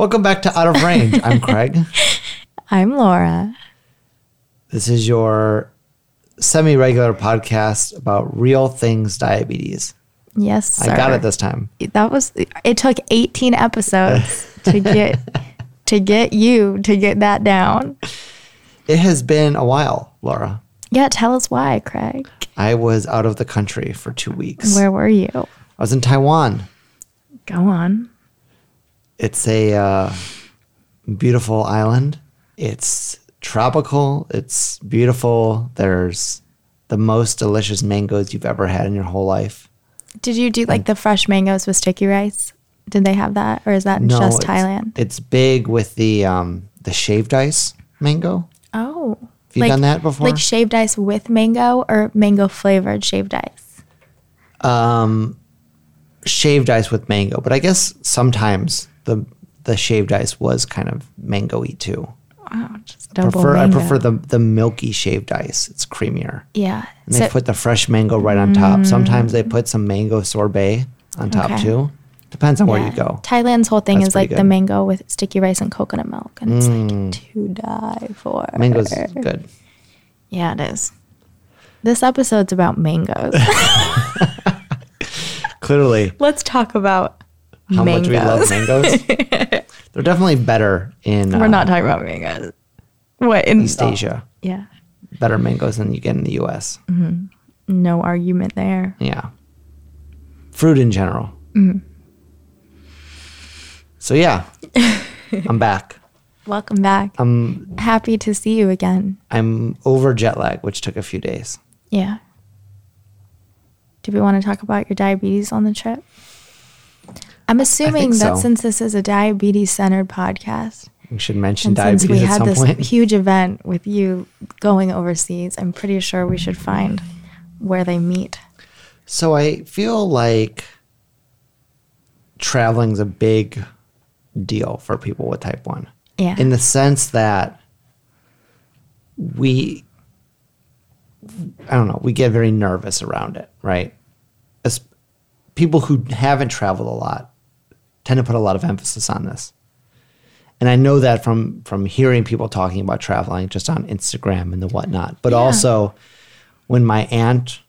Welcome back to Out of Range. I'm Craig. I'm Laura. This is your semi regular podcast about real things diabetes. Yes, sir. I got it this time. That was it took 18 episodes to get to get you to get that down. It has been a while, Laura. Yeah, tell us why, Craig. I was out of the country for two weeks. Where were you? I was in Taiwan. Go on. It's a uh, beautiful island. It's tropical. It's beautiful. There's the most delicious mangoes you've ever had in your whole life. Did you do like the fresh mangoes with sticky rice? Did they have that, or is that just it's, Thailand? It's big with the um, the shaved ice mango. Oh, Have you done that before? Like shaved ice with mango, or mango flavored shaved ice? um, shaved ice with mango, but I guess sometimes the the shaved ice was kind of mangoey too. Wow, just double Prefer, I prefer the the milky shaved ice. It's creamier. Yeah. And they So- Mm. put the fresh mango right on top. Sometimes they put some mango sorbet on top Okay. too. Depends on where you go. Thailand's whole thing That's is like pretty the. Mm. mango with sticky rice and coconut milk, and it's like to die for. Mango's good. Yeah, it is. This episode's about mangoes. Clearly, Let's talk about how mangoes. much we love mangoes. They're definitely better in We're uh, not talking about mangoes. What in East Asia. Yeah, Better mangoes than you get in the U.S. no argument there. Yeah. Fruit in general. Mm-hmm. So yeah, I'm back. Welcome back. I'm Happy to see you again. I'm over jet lag, which took a few days. Yeah. Do we want to talk about your diabetes on the trip? I'm assuming that so. since this is a diabetes centered podcast, We should mention and since we had this point. huge event with you going overseas, I'm pretty sure we should find where they meet. So I feel like traveling's a big deal for people with type 1. Yeah. In the sense that we I don't know, we get very nervous around it, right? As people who haven't traveled a lot tend to put a lot of emphasis on this. And I know that from from hearing people talking about traveling just on Instagram and the whatnot. But Yeah. also when my aunt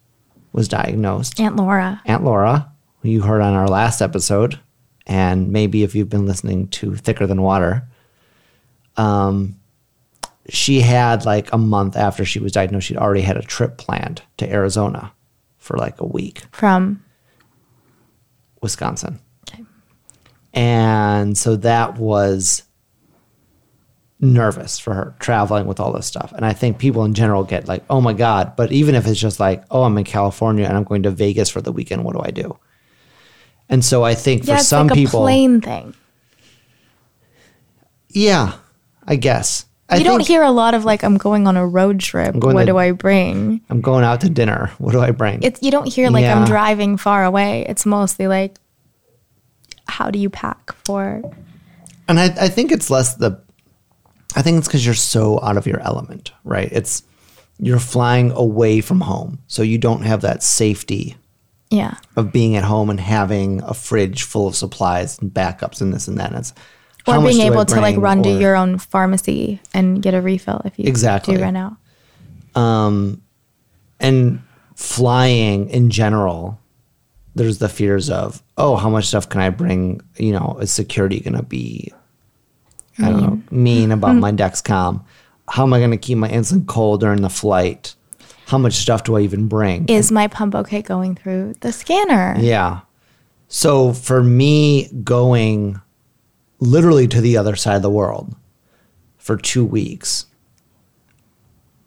was diagnosed, Aunt Laura. Aunt Laura, who you heard on our last episode, and maybe if you've been listening to Thicker Than Water, um, she had like a month after she was diagnosed, she'd already had a trip planned to Arizona for like a week, From Wisconsin. And so that was nervous for her traveling with all this stuff. And I think people in general get like, oh my God. But even if it's just like, oh, I'm in California and I'm going to Vegas for the weekend, what do I do? And so I think for yeah, it's some like people, a plane thing. yeah, I guess. I you don't hear a lot of like I'm going on a road trip. What to- do I bring? I'm going out to dinner. What do I bring? It's you don't hear like Yeah. I'm driving far away. It's mostly like how do you pack for And I, I think it's less the, I think it's because you're so out of your element, right? It's, you're flying away from home. So you don't have that safety yeah. of being at home and having a fridge full of supplies and backups and this and that. And it's, Or being able to like run to your own pharmacy and get a refill if you Exactly. do run out. Um, and flying in general, there's the fears of, oh, how much stuff can I bring? You know, is security going to be, I don't know, mean about mm-hmm. my Dexcom? How am I going to keep my insulin cold during the flight? How much stuff do I even bring? Is my pump okay going through the scanner? yeah. So for me, going literally to the other side of the world for two weeks,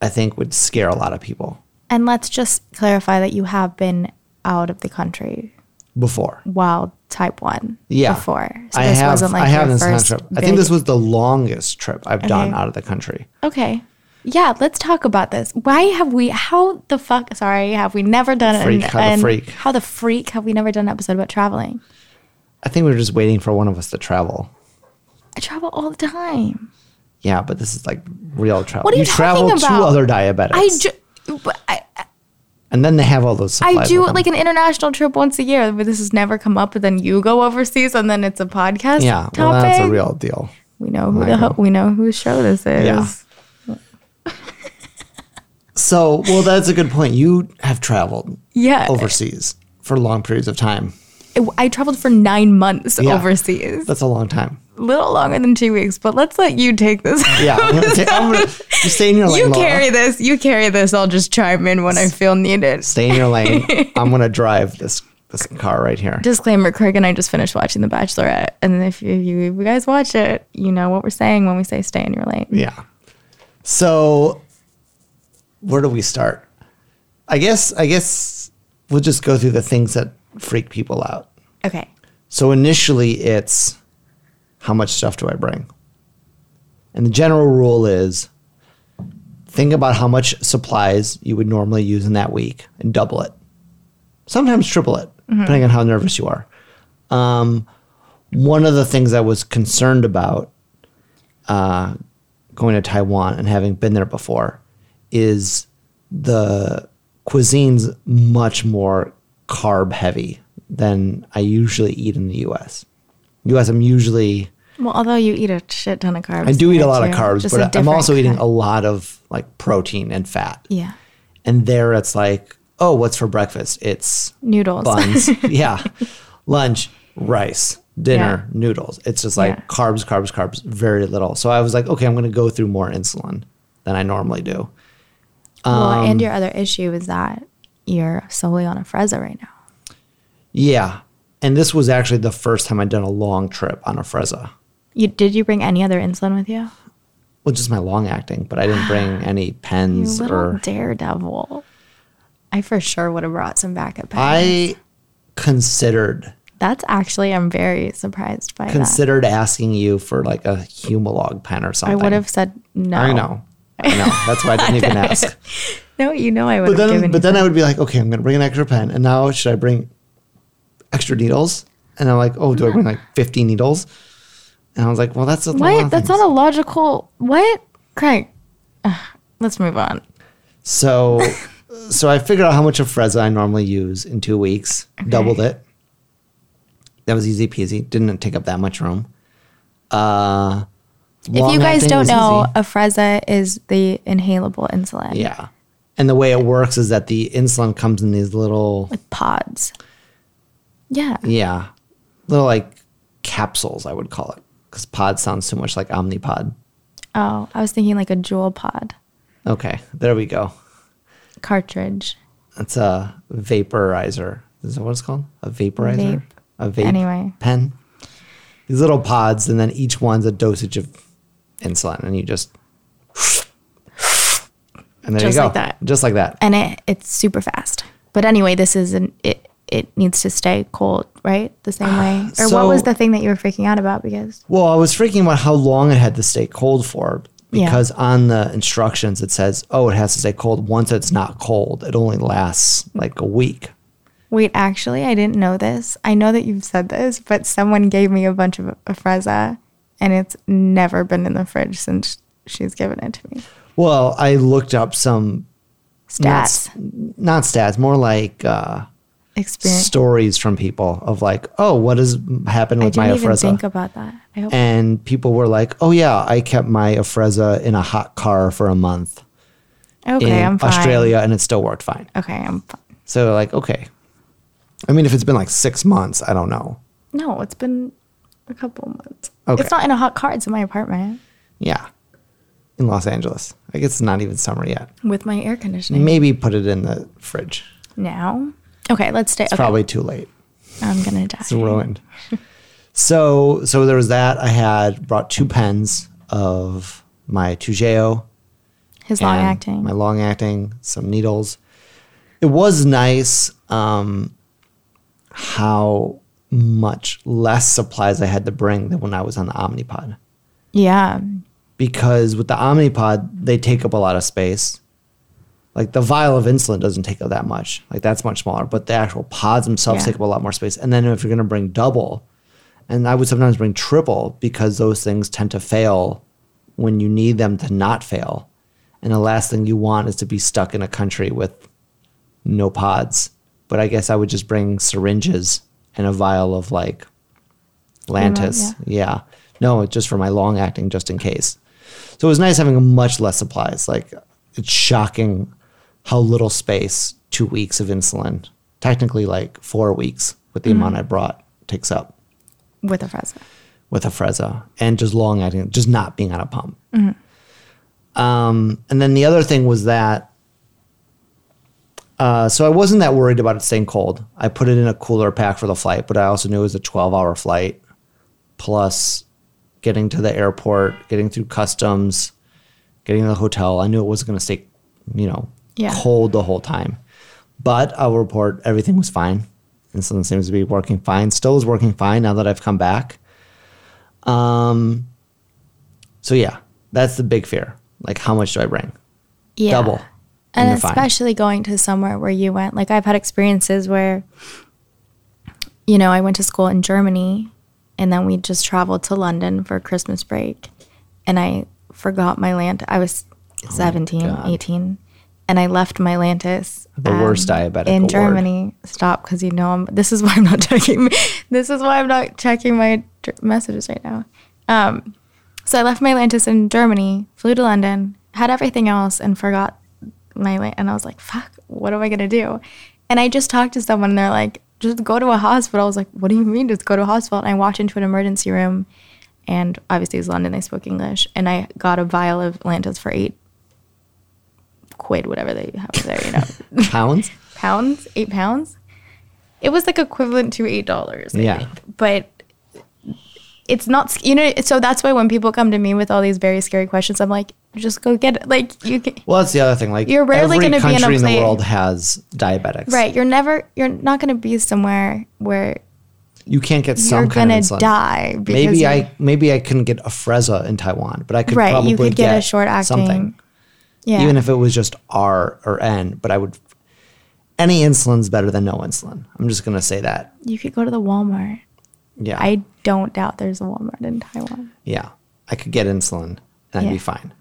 I think would scare a lot of people And let's just clarify that you have been out of the country before. while type one Yeah. before. So I this have, wasn't like I have this first trip. I think this was the longest trip I've done out of the country. Okay. Yeah, let's talk about this. Why have we how the fuck sorry, have we never done Freak, an, how the freak. how the freak have we never done an episode about traveling? I think we were just waiting for one of us to travel. I travel all the time. Yeah, but this is like real travel. What are you travel talking to about? other diabetics. I, ju- I- And then they have all those I do like an international trip once a year, but this has never come up. But then you go overseas, and then it's a podcast. Yeah, topic. well, that's a real deal. We know oh who the ho- we know whose show this is. Yeah. So, well, that's a good point. You have traveled Yeah. overseas for long periods of time. I- I traveled for nine months Yeah. overseas, That's a long time. A little longer than two weeks. But let's let you take this. Yeah, I'm gonna, ta- I'm gonna you stay in your lane. you Laura. carry this. You carry this. I'll just chime in when I feel needed. Stay in your lane. I'm gonna drive this this car right here. Disclaimer: Craig and I just finished watching The Bachelorette, and if you, you guys watch it, you know what we're saying when we say "stay in your lane." Yeah. So, where do we start? I guess I guess we'll just go through the things that freak people out. Okay. So initially, it's how much stuff do I bring? And the general rule is think about how much supplies you would normally use in that week and double it. Sometimes triple it, depending on how nervous you are. Um, one of the things I was concerned about uh, going to Taiwan and having been there before is the cuisine's much more carb heavy than I usually eat in the US. US, I'm usually Well, although you eat a shit ton of carbs, I do eat a lot of carbs, just but I'm also eating kind. a lot of like protein and fat. yeah And there it's like, oh, what's for breakfast? It's noodles. buns. yeah. Lunch, rice, dinner, noodles. It's just like Yeah. carbs, carbs, carbs, very little. So I was like, okay, I'm going to go through more insulin than I normally do. well, Um, and your other issue is that you're solely on Afrezza right now. Yeah. And this was actually the first time I'd done a long trip on Afrezza. You did you bring any other insulin with you? Well, just my long acting, but I didn't bring any You pens little or. daredevil. I for sure would have brought some backup pens. I considered That's actually I'm very surprised by that. considered asking you for like a Humalog pen or something. I would have said no. I know. I know. That's why I didn't even ask. No, you know I would But have then, but you then I would be like, okay, I'm going to bring an extra pen, and now should I bring extra needles? And I'm like, oh, do I bring like 50 needles? And I was like, well, that's What? of That's not a logical. What? Craig. Ugh, let's move on. So, so I figured out how much of Frezza I normally use in two weeks. Doubled it. That was easy peasy. Didn't take up that much room. Uh, If you guys don't know, Afrezza is the inhalable insulin. yeah. And the way it works is that the insulin comes in these little, With pods. Yeah. yeah, little like capsules, I would call it, because pod sounds so much like Omnipod. Oh, I was thinking like a jewel pod Okay, there we go. cartridge. It's a vaporizer. Is that what it's called? A vaporizer? Vape. A vape Anyway. pen? These little pods, and then each one's a dosage of insulin, and you just. And there Just you go. like that. Just like that. And it it's super fast. But anyway, this is an it it needs to stay cold, right? The same way. Or what was the thing that you were freaking out about because Well, I was freaking about how long it had to stay cold for Yeah. because on the instructions it says, oh, it has to stay cold. Once it's not cold, it only lasts like a week. Wait, actually, I didn't know this. I know that you've said this, but someone gave me a bunch of Freza and it's never been in the fridge since she's given it to me. Well, I looked up some not, Stats, not stats, more like uh, experience. stories from people of like, oh, what has happened with my didn't even think about that. I hope. and people were like, oh yeah, I kept my Afrezza in a hot car for a month okay, in I'm fine. Australia, and it still worked fine. Okay, I'm fine. So like, okay. I mean, if it's been like six months, I don't know. No, it's been a couple months. Okay. It's not in a hot car. It's in my apartment Yeah, in Los Angeles. I guess it's not even summer yet. with my air conditioning. Maybe put it in the fridge. Now, okay, let's stay. It's Okay, probably too late. I'm gonna die. It's ruined. so so there was that. I had brought two pens of my Toujeo. His long acting. My long acting, some needles. It was nice um, how much less supplies I had to bring than when I was on the Omnipod. yeah, Because with the Omnipod, they take up a lot of space. Like the vial of insulin doesn't take up that much. Like that's much smaller, but the actual pods themselves Yeah. take up a lot more space. And then if you're going to bring double, and I would sometimes bring triple because those things tend to fail when you need them to not fail. And the last thing you want is to be stuck in a country with no pods. But I guess I would just bring syringes and a vial of like Lantus. Yeah. No, just for my long acting, just in case. So it was nice having much less supplies. Like it's shocking how little space two weeks of insulin, technically like four weeks with the amount I brought, takes up with a Afrezza. with Afrezza and just long acting, just not being on a pump. Um, and then the other thing was that, uh, so I wasn't that worried about it staying cold. I put it in a cooler pack for the flight, but I also knew it was a 12 hour flight plus getting to the airport, getting through customs, getting to the hotel. I knew it wasn't going to stay, you know, Yeah. cold the whole time. But I'll report everything was fine. and Insulin seems to be working fine. Still is working fine now that I've come back. Um, so yeah, that's the big fear. Like, how much do I bring? Yeah. Double. And fine. especially going to somewhere where you went. Like I've had experiences where, you know, I went to school in Germany and then we just traveled to London for Christmas break and I forgot my Lantus. I was 17, Oh 18. And I left my Lantus. The worst diabetic in award. Germany. Stop, because you know I'm. This is why I'm not checking. This is why I'm not checking my messages right now. Um, so I left my Lantus in Germany, flew to London, had everything else, and forgot my and I was like, "Fuck, what am I gonna do?" And I just talked to someone, and they're like, "Just go to a hospital." I was like, "What do you mean, just go to a hospital?" And I walked into an emergency room, and obviously it was London, they spoke English, and I got a vial of Lantus for eight quid, whatever they have there, you know, Pounds? pounds, eight pounds. It was like equivalent to eight dollars. Yeah. think. but it's not. You know, so that's why when people come to me with all these very scary questions, I'm like, just go get it. Like you can. Well, that's the other thing. Like, You're rarely gonna be in a country in the world has diabetics. Right, you're never, you're not going to be somewhere where You can't get you're some kind going of to insulin. die. Maybe I maybe I couldn't get Afrezza in Taiwan, but I could right, probably you could get, a short acting. something. Yeah, even if it was just R or N. But I would any insulin's better than no insulin. I'm just gonna say that. you could go to the Walmart. Yeah, I don't doubt there's a Walmart in Taiwan. yeah, I could get insulin and I'd Yeah. be fine.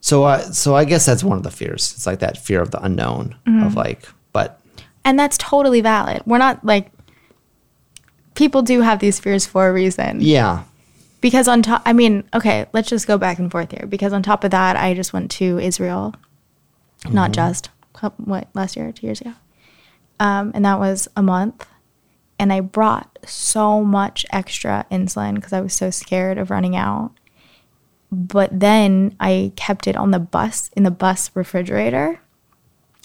So, uh, so I guess that's one of the fears. It's like that fear of the unknown Mm-hmm. of like, but And that's totally valid. We're not like people do have these fears for a reason. yeah, Because on top, I mean, okay, let's just go back and forth here. Because on top of that, I just went to Israel, not just what last year, two years ago, um, and that was a month. And I brought so much extra insulin because I was so scared of running out. But then I kept it on the bus in the bus refrigerator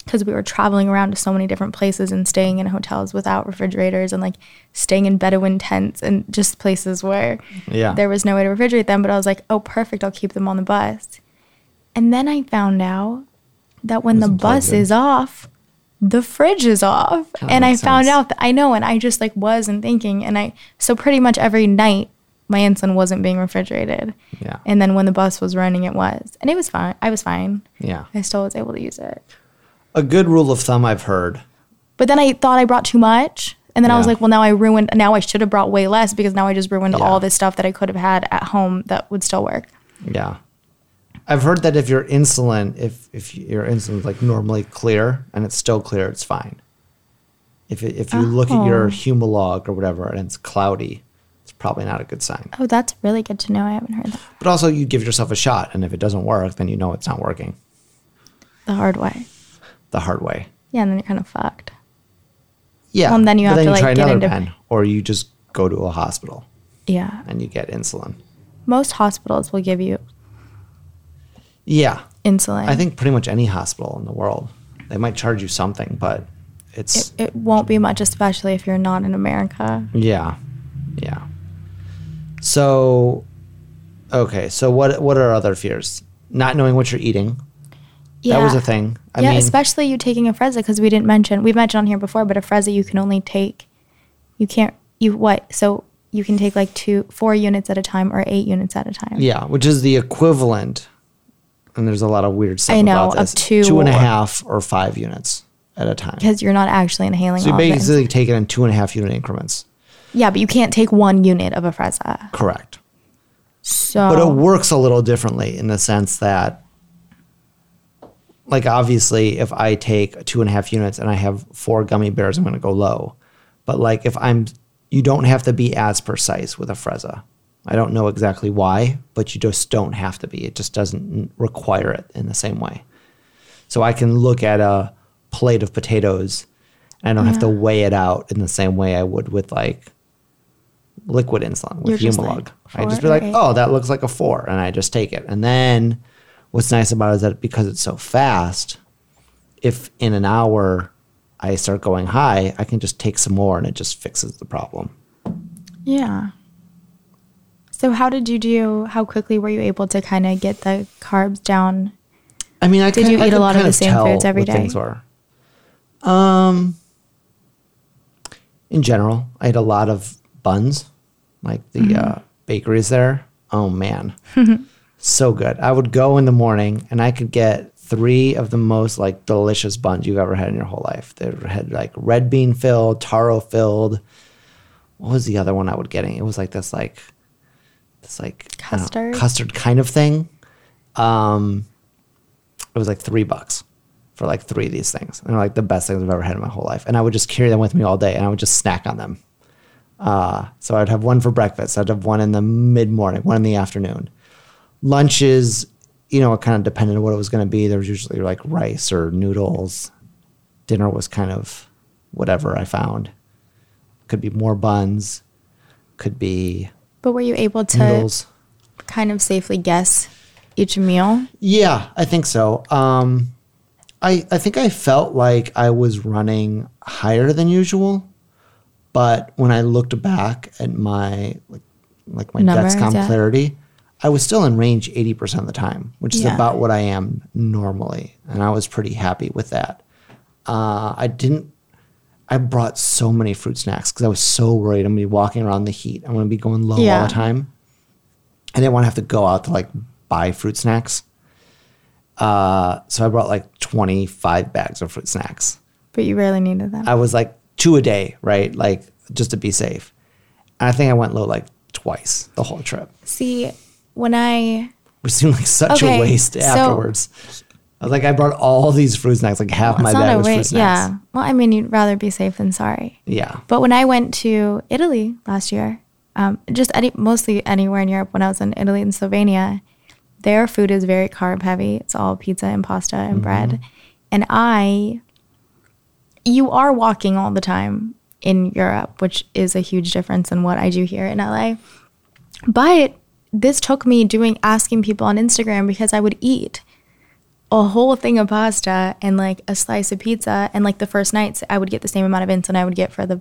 because we were traveling around to so many different places and staying in hotels without refrigerators and like staying in Bedouin tents and just places where Yeah. there was no way to refrigerate them. But I was like, oh, perfect, I'll keep them on the bus. And then I found out that when the bus in. is off, the fridge is off. And I found sense. out that I know, and I just like wasn't thinking. And I, so pretty much every night, my insulin wasn't being refrigerated. yeah, And then when the bus was running, it was. And it was fine. I was fine. yeah. I still was able to use it. A good rule of thumb I've heard. But then I thought I brought too much. And then I was like, well, now I ruined, now I should have brought way less because now I just ruined Yeah. all this stuff that I could have had at home that would still work. Yeah. I've heard that if your insulin, if if your insulin is like normally clear and it's still clear, it's fine. If it, if you look at your Oh. Humalog or whatever and it's cloudy, it's probably not a good sign. Oh, that's really good to know. I haven't heard that But also, you give yourself a shot, and if it doesn't work, then you know it's not working the hard way. The hard way. Yeah, and then you're kind of fucked. Yeah. Well, and then you have to, like, try get another into- pen, or you just go to a hospital Yeah. and you get insulin. Most hospitals will give you Yeah. insulin. I think pretty much any hospital in the world, they might charge you something, but it's it, it won't be much, especially if you're not in America. Yeah. Yeah. So okay, so what what are other fears? Not knowing what you're eating. Yeah. That was a thing. I yeah, mean especially you taking Afrezza because we didn't mention we've mentioned on here before, but Afrezza you can only take you can't you what so you can take like two four units at a time or eight units at a time. Yeah, which is the equivalent and there's a lot of weird stuff I know, about of this. two two and a or- five units at a time. Because you're not actually inhaling So you all of basically take it in two and a half unit increments. Yeah, but you can't take one unit of Afrezza. Correct. So But it works a little differently in the sense that like obviously if I take two and a half units and I have four gummy bears, I'm going to go low. But like if I'm, you don't have to be as precise with Afrezza. I don't know exactly why, but you just don't have to be. It just doesn't require it in the same way. So I can look at a plate of potatoes and I don't have to weigh it out in the same way I would with like liquid insulin You're with just Humalog. like, I just be like, oh, that looks like a four, and I just take it. And then what's nice about it is that because it's so fast, if in an hour I start going high, I can just take some more and it just fixes the problem. Yeah. So how did you do? How quickly were you able to kind of get the carbs down? I mean, I Did you eat a lot of the same foods every day? Things were. Um, in general, I ate a lot of buns, like the Mm-hmm. uh, bakeries there. Oh man, so good. I would go in the morning and I could get three of the most like delicious buns you've ever had in your whole life. They had like red bean filled, taro filled. What was the other one I would getting? It was like this like this like know, Custard? custard kind of thing. Um, it was like three bucks for like three of these things, and they're like the best things I've ever had in my whole life. And I would just carry them with me all day, and I would just snack on them. Uh, so I'd have one for breakfast. I'd have one in the mid morning, one in the afternoon. Lunches, you know, it kind of depended on what it was going to be. There was usually like rice or noodles. Dinner was kind of whatever I found. Could be more buns. Could be But were you able to noodles. kind of safely guess each meal? Yeah, I think so. Um, I I think I felt like I was running higher than usual, but when I looked back at my like, like my Numbers, Dexcom yeah. clarity, I was still in range eighty percent of the time, which is Yeah. about what I am normally, and I was pretty happy with that. Uh, I didn't. I brought so many fruit snacks because I was so worried I'm gonna be walking around the heat. I'm gonna be going low all the time. I didn't want to have to go out to like buy fruit snacks. Uh, so I brought like 25 bags of fruit snacks. But you really needed them. I was like two a day, right? Like just to be safe. And I think I went low like twice the whole trip, See, when I which seemed like such Okay, a waste so- afterwards. I was like, I brought all these fruit snacks, like half my bag was fruit snacks. Yeah. Well, I mean, you'd rather be safe than sorry. Yeah. But when I went to Italy last year, um, just any, mostly anywhere in Europe, when I was in Italy and Slovenia, their food is very carb heavy. It's all pizza and pasta and bread. And I, you are walking all the time in Europe, which is a huge difference in what I do here in LA. But this took me doing asking people on Instagram because I would eat a whole thing of pasta and like a slice of pizza and like the first nights I would get the same amount of insulin I would get for the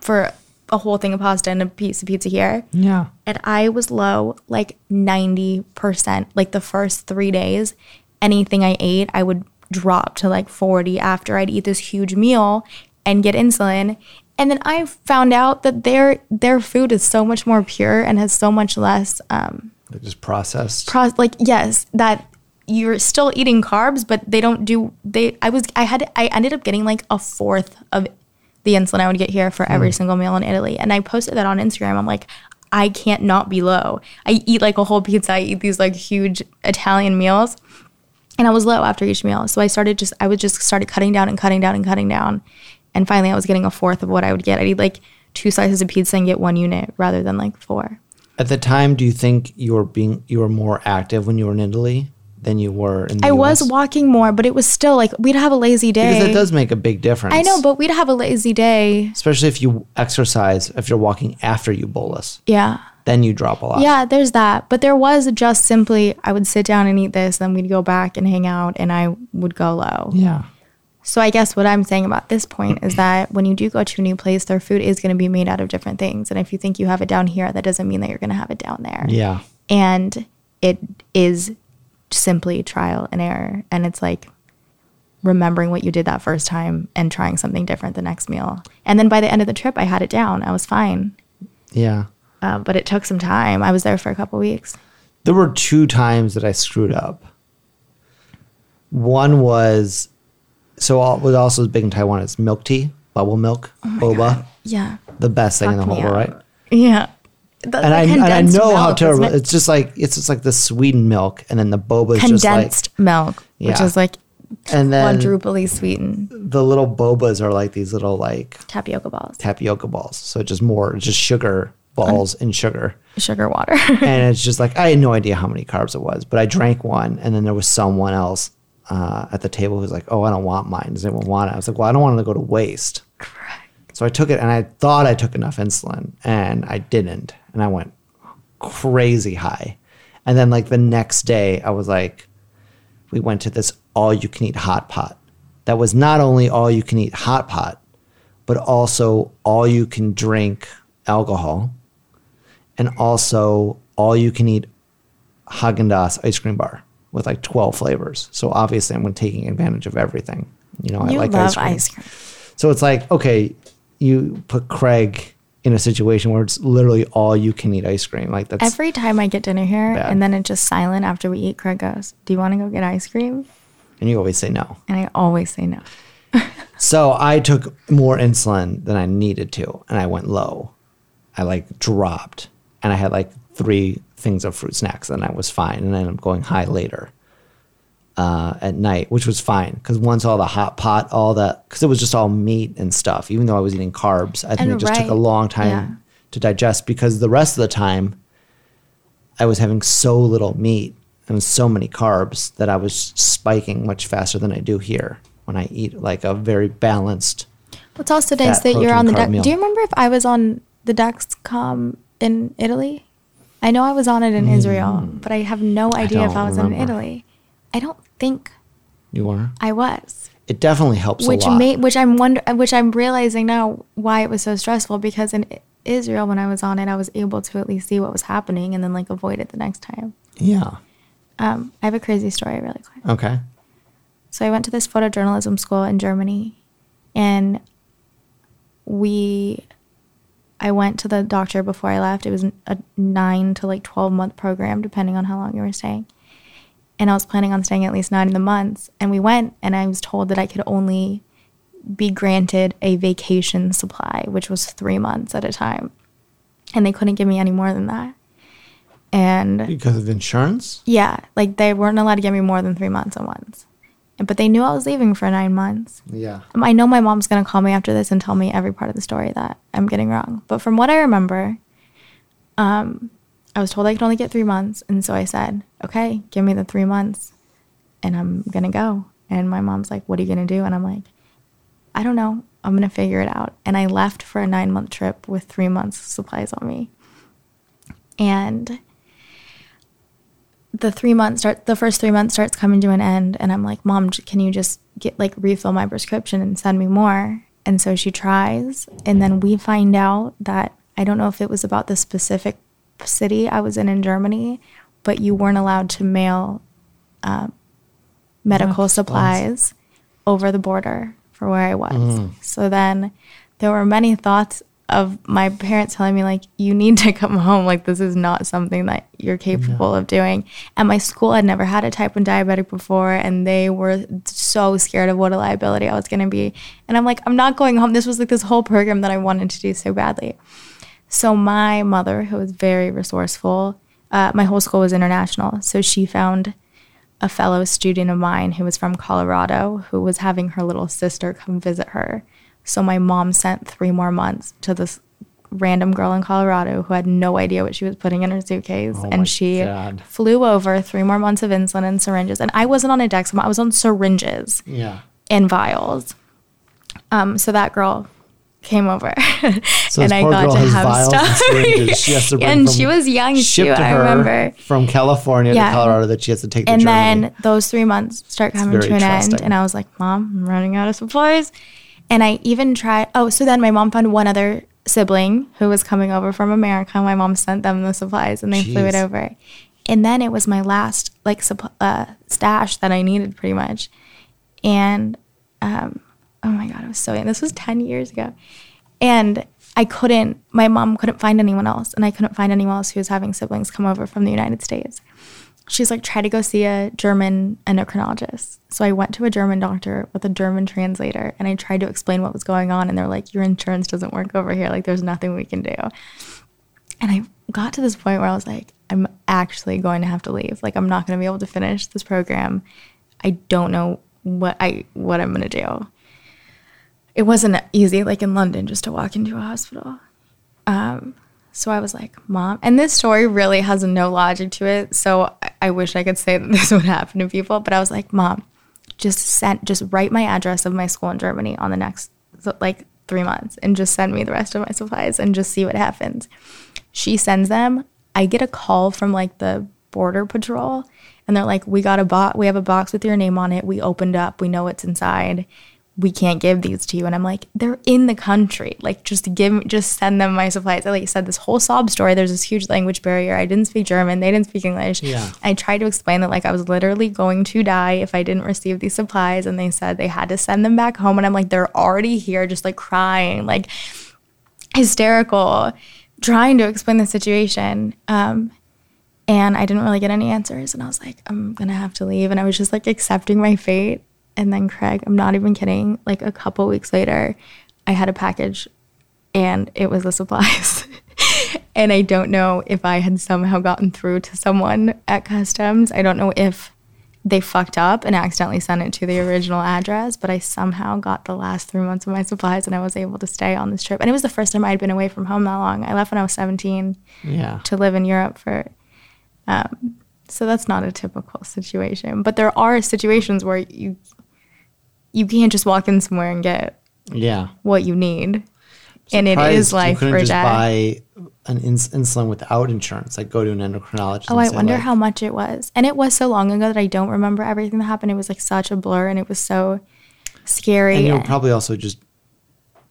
for a whole thing of pasta and a piece of pizza here. Yeah. And I was low like 90%. Like the first 3 days anything I ate I would drop to like 40 after I'd eat this huge meal and get insulin. And then I found out that their their food is so much more pure and has so much less um They're just processed. pro- like yes that you're still eating carbs but they don't do they i was i had i ended up getting like a fourth of the insulin i would get here for every single meal in italy. And i posted that on instagram. I'm like i can't not be low. I eat like a whole pizza. I eat these like huge italian meals. And i was low after each meal. So i started just i would just started cutting down and cutting down and cutting down and finally i was getting a fourth of what i would get i'd eat like two slices of pizza and get one unit rather than like four At the time, do you think you were being you were more active when you were in Italy than you were in the I was walking more, but it was still like we'd have a lazy day. Because that does make a big difference. I know, but we'd have a lazy day. especially if you exercise, if you're walking after you bolus, Yeah. then you drop a lot. Yeah, there's that. But there was just simply I would sit down and eat this, then we'd go back and hang out and I would go low. Yeah. So I guess what I'm saying about this point is that when you do go to a new place, their food is going to be made out of different things. And if you think you have it down here, that doesn't mean that you're going to have it down there. Yeah. And it is simply trial and error. And it's like remembering what you did that first time and trying something different the next meal. And then by the end of the trip, I had it down. I was fine. Yeah. Uh, but it took some time. I was there for a couple weeks. There were two times that I screwed up. One was so all, what also is big in Taiwan is milk tea, bubble milk, oh boba, Yeah. the best thing in the whole world, right? Yeah. The- And I, and I condensed know how terrible it? it's just like it's just like the sweetened milk, and then the boba is just like condensed milk, which is like and then quadruply sweetened the little bobas are like these little like tapioca balls, tapioca balls. So just more, just sugar balls and sugar. sugar water. and it's just like I had no idea how many carbs it was, but I drank one, and then there was someone else uh, at the table who's like, "Oh, I don't want mine. Does anyone want it?" I was like, "Well, I don't want it to go to waste." Correct. So I took it, and I thought I took enough insulin, and I didn't, and I went crazy high. And then like the next day, I was like, we went to this all-you-can-eat hot pot. That was not only all-you-can-eat hot pot, but also all-you-can-drink alcohol and also all you can eat Haagen Dazs ice cream bar with like 12 flavors. So obviously I'm taking advantage of everything. You know, I you like ice cream. ice cream. So it's like, okay, you put Craig in a situation where it's literally all you can eat ice cream. Like that's Every time I get dinner here Bad. and then it's just silent after we eat, Craig goes, Do you want to go get ice cream? and you always say no. And I always say no. So I took more insulin than I needed to, and I went low. I like dropped, and I had like three things of fruit snacks, and I was fine. And then I'm going high later uh, at night, which was fine because once all the hot pot, all that, because it was just all meat and stuff. Even though I was eating carbs, I think And it just took a long time yeah. to digest because the rest of the time I was having so little meat and so many carbs that I was spiking much faster than I do here when I eat like a very balanced. What's also nice that you're on the deck. Do you remember if I was on the Dexcom in Italy? I know I was on it in Israel, but I have no idea if I was in. Italy. I don't think You were. I was. It definitely helps which a lot. made which I'm wonder which I'm realizing now why it was so stressful because in Israel when I was on it I was able to at least see what was happening and then like avoid it the next time. yeah. Um, I have a crazy story really quick. Okay. So I went to this photojournalism school in Germany and we I went to the doctor before I left. It was a 9 to like 12 month program depending on how long you were staying. And I was planning on staying at least 9 of the months and we went and I was told that I could only be granted a vacation supply, which was 3 months at a time. And they couldn't give me any more than that. And Because of insurance? yeah, like they weren't allowed to give me more than three months at once. But they knew I was leaving for nine months. Yeah. Um, I know my mom's gonna call me after this and tell me every part of the story that I'm getting wrong. But from what I remember, um, I was told I could only get three months, and so I said, "Okay, give me the three months, and I'm gonna go." And my mom's like, "What are you gonna do?" And I'm like, "I don't know. I'm gonna figure it out." And I left for a nine month trip with three months supplies on me, and the three months start the first three months starts coming to an end and i'm like mom can you just get like refill my prescription and send me more? And so she tries and then we find out that i don't know if it was about the specific city i was in in germany but you weren't allowed to mail uh, medical Medical supplies. supplies over the border for where i was. So then there were many thoughts of my parents telling me like you need to come home. Like this is not something that you're capable of doing. And my school had never had a type 1 diabetic before and they were so scared of what a liability i was going to be. And i'm like i'm not going home. This was like this whole program that i wanted to do so badly. So my mother who was very resourceful uh, my whole school was international. So she found a fellow student of mine who was from Colorado who was having her little sister come visit her. So my mom sent three more months to this random girl in Colorado who had no idea what she was putting in her suitcase. Oh and she God. flew over three more months of insulin and syringes. And I wasn't on a Dexcom, I was on syringes Yeah. and vials. Um, so that girl came over So and I got to have vials and stuff. she has to bring and she was young too, to I remember. from California Yeah. to Colorado that she has to take to and Germany. then those three months start coming to an end and i was like mom i'm running out of supplies and i even tried oh so then my mom found one other sibling who was coming over from america. My mom sent them the supplies and they flew it over. And then it was my last like supp- uh, stash that i needed pretty much. And um, oh my god it was so young this was 10 years ago. And i couldn't my mom couldn't find anyone else and i couldn't find anyone else who was having siblings come over from the united states she's like try to go see a german endocrinologist. So i went to a german doctor with a german translator and i tried to explain what was going on and they're like your insurance doesn't work over here. Like there's nothing we can do. And i got to this point where i was like i'm actually going to have to leave. Like i'm not going to be able to finish this program. I don't know what I what I'm gonna do. It wasn't easy, like in London, just to walk into a hospital. Um, so I was like, Mom, and this story really has no logic to it. So I, I wish I could say that this would happen to people, but I was like, Mom, just send, just write my address of my school in Germany on the next like three months, and just send me the rest of my supplies, and just see what happens. She sends them. I get a call from like the border patrol, and they're like, "We got a box. We have a box with your name on it. We opened up. We know what's inside." We can't give these to you. And I'm like, they're in the country. Like, just give, just send them my supplies. I like said this whole sob story. There's this huge language barrier. I didn't speak German. They didn't speak English. Yeah. I tried to explain that like I was literally going to die if I didn't receive these supplies. And they said they had to send them back home. And I'm like, they're already here, just like crying, like hysterical, trying to explain the situation. Um, and I didn't really get any answers. And I was like, I'm gonna have to leave. And I was just like accepting my fate. And then Craig, I'm not even kidding, like a couple weeks later, I had a package and it was the supplies. and I don't know if I had somehow gotten through to someone at customs. I don't know if they fucked up and accidentally sent it to the original address, but I somehow got the last three months of my supplies and I was able to stay on this trip. And it was the first time I'd been away from home that long. I left when I was 17 Yeah. to live in Europe for. Um, so that's not a typical situation, but there are situations where you you can't just walk in somewhere and get Yeah. what you need, and it is life you couldn't or just death. buy an ins- insulin without insurance. Like go to an endocrinologist. Oh, I say, wonder like, how much it was. And it was so long ago that I don't remember everything that happened. It was like such a blur and it was so scary. And you were probably also just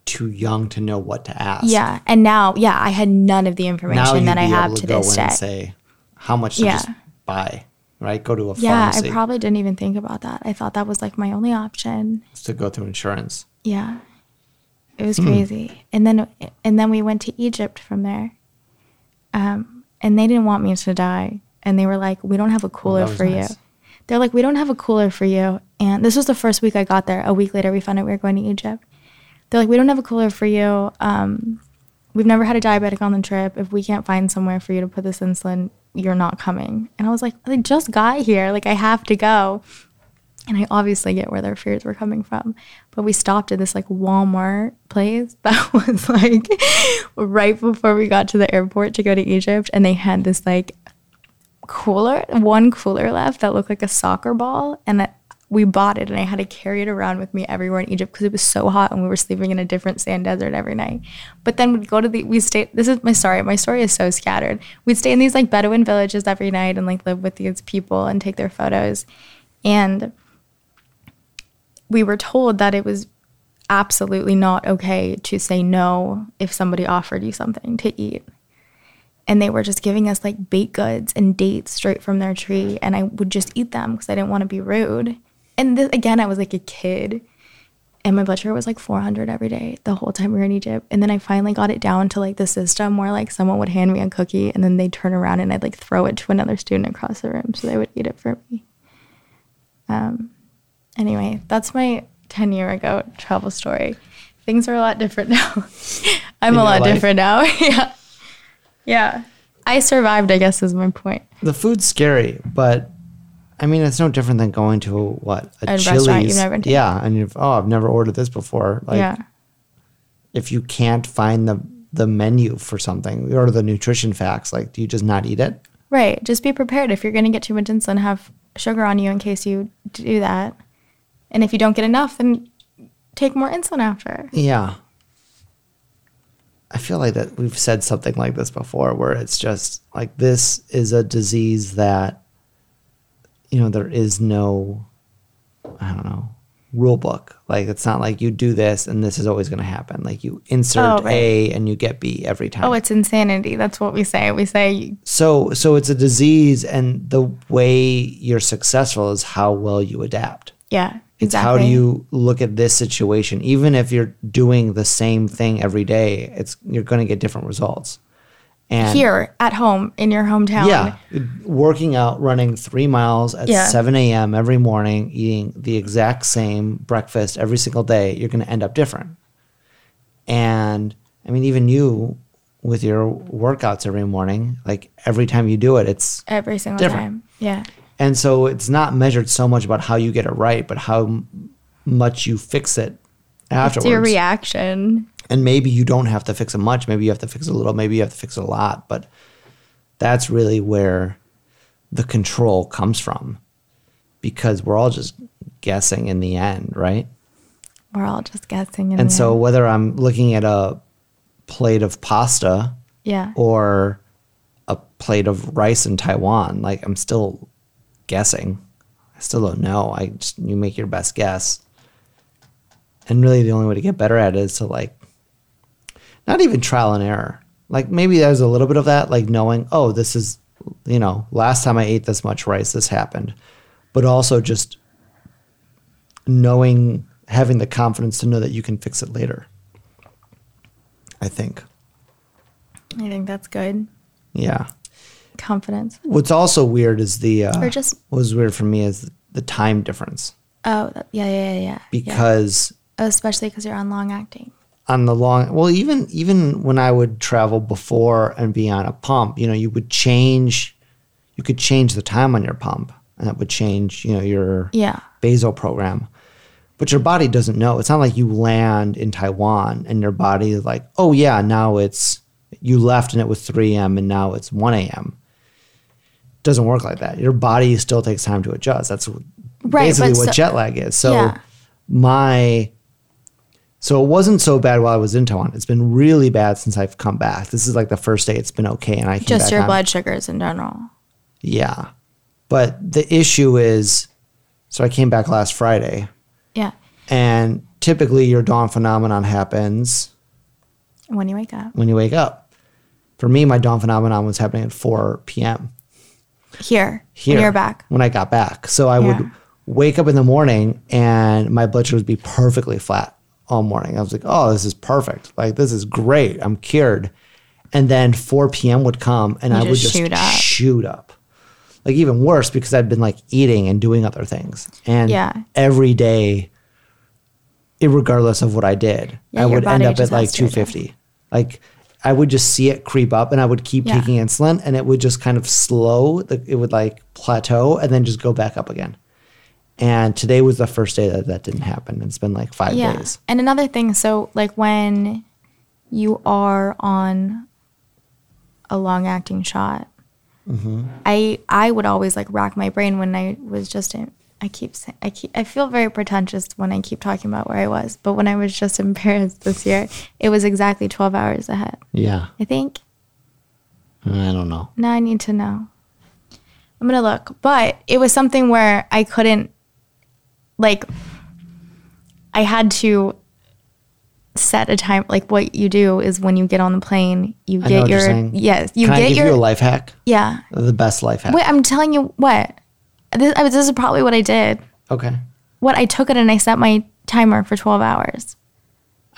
too young to know what to ask. yeah. And now, yeah, I had none of the information that I have to to this day. say how much to Yeah. just buy. Right. Go to a pharmacy. yeah, pharmacy I probably didn't even think about that. I thought that was like my only option. to go through insurance. Yeah. It was Hmm. crazy. And then and then we went to Egypt from there. Um, and they didn't want me to die. And they were like, We don't have a cooler was for nice. you. They're like, We don't have a cooler for you. And this was the first week I got there. A week later we found out we were going to Egypt. They're like, We don't have a cooler for you. Um, we've never had a diabetic on the trip. If we can't find somewhere for you to put this insulin, you're not coming. And I was like, I just got here. Like I have to go. And I obviously get where their fears were coming from. But we stopped at this like Walmart place that was like right before we got to the airport to go to Egypt. And they had this like cooler, one cooler left that looked like a soccer ball. And that we bought it and I had to carry it around with me everywhere in Egypt because it was so hot and we were sleeping in a different sand desert every night. But then we'd go to the, we stay this is my story. My story is so scattered. We'd stay in these like Bedouin villages every night and like live with these people and take their photos. And we were told that it was absolutely not okay to say no if somebody offered you something to eat. And they were just giving us like baked goods and dates straight from their tree. And I would just eat them because I didn't want to be rude. And th- again, I was like a kid. And my blood sugar was like 400 every day the whole time we were in Egypt. And then I finally got it down to like the system where like someone would hand me a cookie and then they'd turn around and I'd like throw it to another student across the room so they would eat it for me. Um, anyway, that's my 10 year ago travel story. Things are a lot different now. I'm In a lot life? different now. yeah. Yeah. I survived, I guess, is my point. The food's scary, but I mean, it's no different than going to a, what a, A restaurant Chili's. you've never been to. Yeah, and you've oh, I've never ordered this before. Like, yeah. if you can't find the the menu for something or the nutrition facts, like, do you just not eat it? Right. Just be prepared. If you're going to get too much insulin, have sugar on you in case you do that. And if you don't get enough, then take more insulin after. Yeah. I feel like that we've said something like this before where it's just like this is a disease that you know there is no I don't know rule book. Like it's not like you do this and this is always going to happen. Like you insert Oh, right. A and you get B every time. Oh, it's insanity. That's what we say. We say, so so it's a disease and the way you're successful is how well you adapt. yeah, It's how do you look at this situation? Even if you're doing the same thing every day, it's you're going to get different results. And here at home in your hometown. yeah, working out, running three miles at Yeah. 7 a.m. every morning, eating the exact same breakfast every single day, you're going to end up different. And I mean, even you with your workouts every morning, like every time you do it, it's Every single Different. time. Yeah. And so it's not measured so much about how you get it right, but how much you fix it afterwards. It's your reaction. And maybe you don't have to fix it much. Maybe you have to fix it a little. Maybe you have to fix it a lot. But that's really where the control comes from because we're all just guessing in the end, right? We're all just guessing. in And so end. whether I'm looking at a plate of pasta yeah. or a plate of rice in Taiwan, like I'm still guessing. I still don't know. I just you make your best guess. And really the only way to get better at it is to like not even trial and error. Like maybe there's a little bit of that, like knowing, oh, this is you know, last time I ate this much rice, this happened. But also just knowing having the confidence to know that you can fix it later. I think. I think that's good. Yeah. Confidence. What's also weird is the uh, Or just- what was weird for me is the time difference Oh, yeah, yeah, yeah, yeah. because yeah. especially because you're on long acting. On the long well even even when I would travel before and be on a pump, you know, you would change you could change the time on your pump and that would change, you know, your Yeah. basal program. But your body doesn't know. It's not like you land in Taiwan and your body is like, oh yeah, now it's you left and it was 3 a.m. and now it's 1 a.m. Doesn't work like that. Your body still takes time to adjust. That's Right, basically what so- jet lag is. So Yeah. my so it wasn't so bad while I was in Taiwan. It's been really bad since I've come back. This is like the first day it's been okay, and I Just your on- blood sugars in general. Yeah, but the issue is, so I came back last Friday. Yeah. And typically, your dawn phenomenon happens When you wake up. when you wake up. For me, my dawn phenomenon was happening at 4 p.m. Here. here When you're back. when I got back. So I Yeah. would wake up in the morning and my blood sugar would be perfectly flat all morning. I was like, oh, this is perfect. Like, this is great. I'm cured. And then 4 p.m. would come and You I would just shoot up. shoot up. Like, even worse because I'd been like eating and doing other things. And Yeah. every day, regardless of what I did, Yeah, I would end up at like has to adapt. 250. Like, I would just see it creep up and I would keep Yeah. taking insulin and it would just kind of slow. the- It would like plateau and then just go back up again. And today was the first day that that didn't happen. It's been like five Yeah. days. And another thing, so like when you are on a long acting shot, Mm-hmm. I I would always like rack my brain when I was just in. I keep saying I keep I feel very pretentious when I keep talking about where I was, but when I was just in Paris this year, it was exactly twelve hours ahead. Yeah. I think. I don't know. Now I need to know. I'm gonna look, but it was something where I couldn't, like, I had to set a time. Like, what you do is when you get on the plane, you I know get what you're your saying. yes, you Can I get give your you a life hack? yeah. The best life hack. Wait, I'm telling you what. This, I was- this is probably what I did. Okay. What I took it and I set my timer for 12 hours.